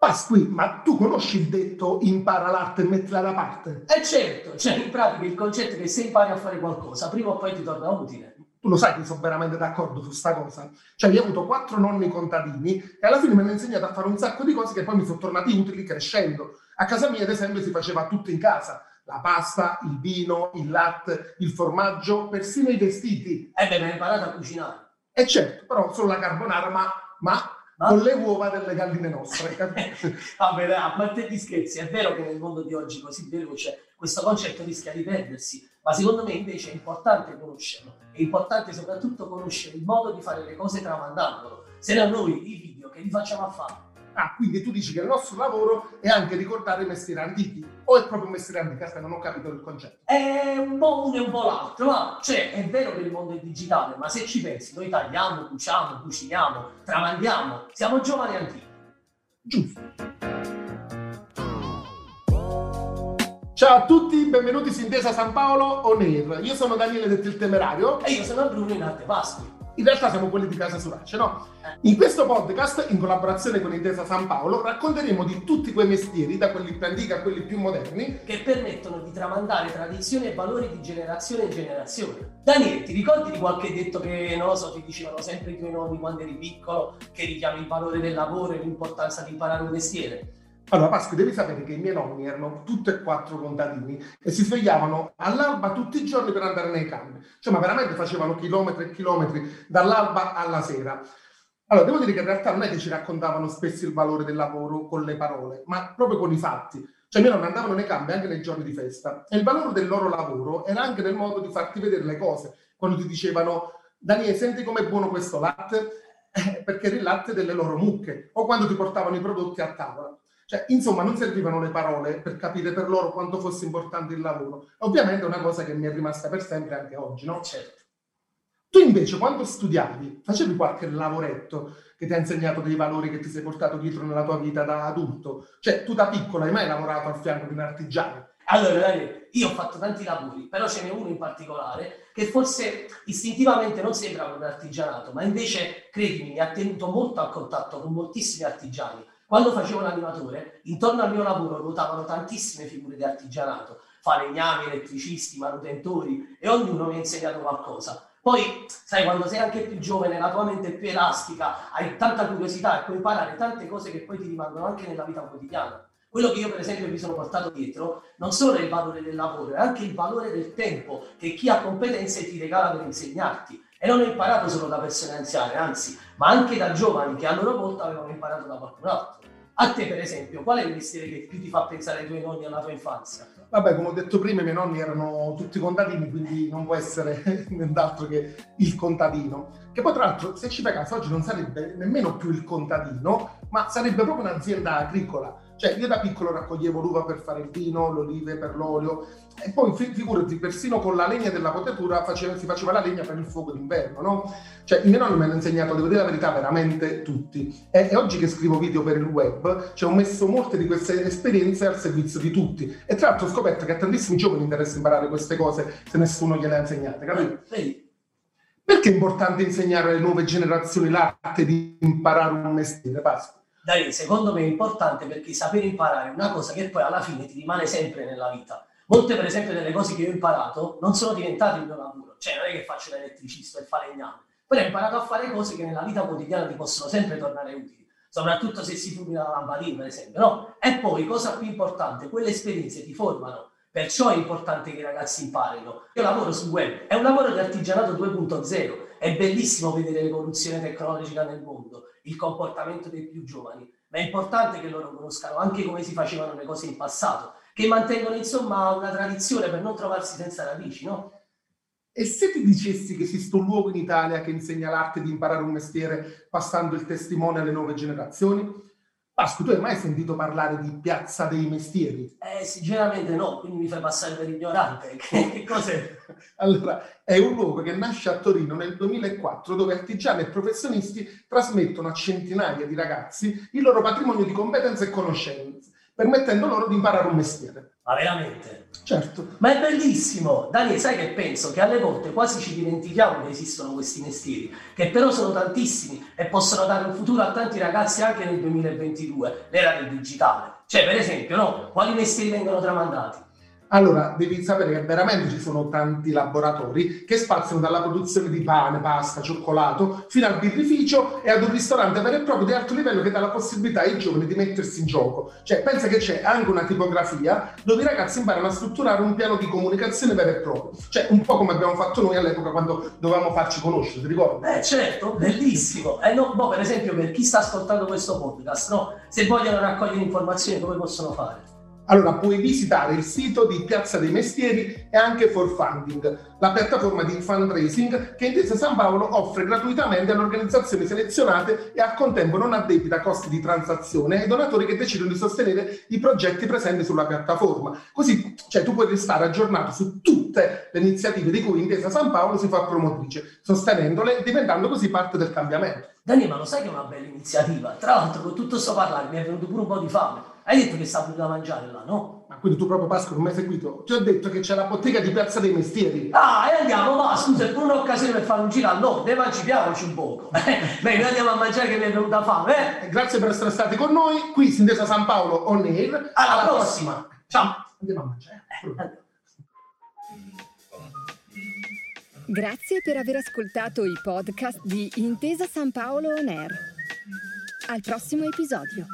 Pasqui, ma tu conosci il detto impara l'arte e mettila da parte? Eh certo, cioè in pratica il concetto è che se impari a fare qualcosa, prima o poi ti torna utile. Tu lo sai che sono veramente d'accordo su sta cosa. Cioè, io ho avuto quattro nonni contadini e alla fine mi hanno insegnato a fare un sacco di cose che poi mi sono tornati utili crescendo. A casa mia, ad esempio, si faceva tutto in casa. La pasta, il vino, il latte, il formaggio, persino i vestiti. Eh beh, mi hai imparato a cucinare. E certo, però solo la carbonara, ma, ma Ma- con le uova delle galline nostre. Vabbè, dai, a parte gli scherzi, è vero che nel mondo di oggi così veloce questo concetto rischia di perdersi, ma secondo me invece è importante conoscerlo. È importante soprattutto conoscere il modo di fare le cose tramandandolo. Se no noi i video che li facciamo a fare? Ah, quindi tu dici che il nostro lavoro è anche ricordare i mestieri antichi, o è proprio un mestiere antico? Aspetta, non ho capito il concetto. È un po' uno e un po' l'altro, ma cioè è vero che il mondo è digitale, ma se ci pensi, noi tagliamo, cuciamo, cuciniamo, tramandiamo, siamo giovani antichi. Giusto. Ciao a tutti, benvenuti su Intesa San Paolo On Air. Io sono Daniele detto il Temerario. E io sono Bruno in arte Pasqui. In realtà siamo quelli di Casa Surace, no? In questo podcast, in collaborazione con Intesa San Paolo, racconteremo di tutti quei mestieri, da quelli più antichi a quelli più moderni, che permettono di tramandare tradizioni e valori di generazione in generazione. Daniele, ti ricordi di qualche detto che, non lo so, ti dicevano sempre i tuoi nonni quando eri piccolo, che richiami il valore del lavoro e l'importanza di imparare un mestiere? Allora, Pasqui, devi sapere che i miei nonni erano tutti e quattro contadini e si svegliavano all'alba tutti i giorni per andare nei campi. Cioè, ma veramente facevano chilometri e chilometri dall'alba alla sera. Allora, devo dire che in realtà non è che ci raccontavano spesso il valore del lavoro con le parole, ma proprio con i fatti. Cioè, i miei nonni andavano nei campi anche nei giorni di festa e il valore del loro lavoro era anche nel modo di farti vedere le cose. Quando ti dicevano, Daniele, senti com'è buono questo latte? Perché era il latte delle loro mucche. O quando ti portavano i prodotti a tavola. Cioè, insomma, non servivano le parole per capire per loro quanto fosse importante il lavoro. Ovviamente è una cosa che mi è rimasta per sempre anche oggi, no? Certo. Tu invece, quando studiavi, facevi qualche lavoretto che ti ha insegnato dei valori che ti sei portato dietro nella tua vita da adulto? Cioè, tu da piccolo hai mai lavorato al fianco di un artigiano? Allora, Daniele, io ho fatto tanti lavori, però ce n'è uno in particolare che forse istintivamente non sembra un artigianato, ma invece, credimi, mi ha tenuto molto a contatto con moltissimi artigiani. Quando facevo l'animatore, intorno al mio lavoro ruotavano tantissime figure di artigianato, falegnami, elettricisti, manutentori, e ognuno mi ha insegnato qualcosa. Poi, sai, quando sei anche più giovane, la tua mente è più elastica, hai tanta curiosità e puoi imparare tante cose che poi ti rimangono anche nella vita quotidiana. Quello che io, per esempio, mi sono portato dietro non solo è il valore del lavoro, è anche il valore del tempo che chi ha competenze ti regala per insegnarti. E non ho imparato solo da persone anziane, anzi, ma anche da giovani che a loro volta avevano imparato da qualcun altro. A te, per esempio, qual è il mestiere che più ti fa pensare ai tuoi nonni e alla tua infanzia? Vabbè, come ho detto prima, i miei nonni erano tutti contadini, quindi non può essere nient'altro che il contadino. Che poi, tra l'altro, se ci fai caso, oggi non sarebbe nemmeno più il contadino, ma sarebbe proprio un'azienda agricola. Cioè, io da piccolo raccoglievo l'uva per fare il vino, le olive per l'olio, e poi fi- figurati, persino con la legna della potatura faceva- si faceva la legna per il fuoco d'inverno, no? Cioè, i miei nonni mi hanno insegnato, devo dire la verità, veramente tutti. E, e oggi che scrivo video per il web, ci ho messo molte di queste esperienze al servizio di tutti. E tra l'altro ho scoperto che a tantissimi giovani interessa imparare queste cose se nessuno gliele ha insegnate, capito? Vedi? Perché è importante insegnare alle nuove generazioni l'arte di imparare un mestiere, Pasqua? Dai, secondo me è importante perché saper imparare è una cosa che poi alla fine ti rimane sempre nella vita. Molte, per esempio, delle cose che io ho imparato non sono diventate il mio lavoro, cioè non è che faccio l'elettricista e il falegname, però ho imparato a fare cose che nella vita quotidiana ti possono sempre tornare utili, soprattutto se si fumina la lampadina, per esempio, no? E poi, cosa più importante, quelle esperienze ti formano, perciò è importante che i ragazzi imparino. Io lavoro sul web, è un lavoro di artigianato 2.0, è bellissimo vedere l'evoluzione tecnologica nel mondo, il comportamento dei più giovani, ma è importante che loro conoscano anche come si facevano le cose in passato, che mantengono insomma una tradizione per non trovarsi senza radici, no? E se ti dicessi che esiste un luogo in Italia che insegna l'arte di imparare un mestiere passando il testimone alle nuove generazioni? Pasqua, tu hai mai sentito parlare di Piazza dei Mestieri? Eh, sinceramente no, quindi mi fai passare per ignorante. Che, che cos'è? Allora, è un luogo che nasce a Torino nel 2004 dove artigiani e professionisti trasmettono a centinaia di ragazzi il loro patrimonio di competenze e conoscenze, permettendo loro di imparare un mestiere. Ma veramente? Certo. Ma è bellissimo! Daniele, sai che penso? Che alle volte quasi ci dimentichiamo che esistono questi mestieri, che però sono tantissimi e possono dare un futuro a tanti ragazzi anche nel 2022, l'era del digitale. Cioè, per esempio, no? Quali mestieri vengono tramandati? Allora, devi sapere che veramente ci sono tanti laboratori che spaziano dalla produzione di pane, pasta, cioccolato, fino al birrificio e ad un ristorante vero e proprio di alto livello che dà la possibilità ai giovani di mettersi in gioco. Cioè, pensa che c'è anche una tipografia dove i ragazzi imparano a strutturare un piano di comunicazione vero e proprio. Cioè, un po' come abbiamo fatto noi all'epoca quando dovevamo farci conoscere, ti ricordi? Eh certo, bellissimo. Eh, no, boh, per esempio, per chi sta ascoltando questo podcast, no? se vogliono raccogliere informazioni, come possono fare? Allora puoi visitare il sito di Piazza dei Mestieri e anche For Funding, la piattaforma di fundraising che Intesa San Paolo offre gratuitamente alle organizzazioni selezionate e al contempo non addebita costi di transazione ai donatori che decidono di sostenere i progetti presenti sulla piattaforma. Così cioè, tu puoi restare aggiornato su tutte le iniziative di cui Intesa San Paolo si fa promotrice, sostenendole e diventando così parte del cambiamento. Dani, ma lo sai che è una bella iniziativa? Tra l'altro, con tutto questo parlare mi è venuto pure un po' di fame. Hai detto che sta da mangiare là, no? Ma quindi tu proprio Pasqua non mi hai seguito? Ti ho detto che c'è la bottega di Piazza dei Mestieri. Ah, e andiamo, va, scusa, è pure un'occasione per fare un giro al nord, emancipiamoci un poco. Beh, noi andiamo a mangiare che mi è venuta fame, eh? Grazie per essere stati con noi, qui Sintesa San Paolo On Air. Alla, Alla prossima. prossima. Ciao. Andiamo a mangiare. Eh, Grazie per aver ascoltato i podcast di Intesa San Paolo On Air. Al prossimo episodio.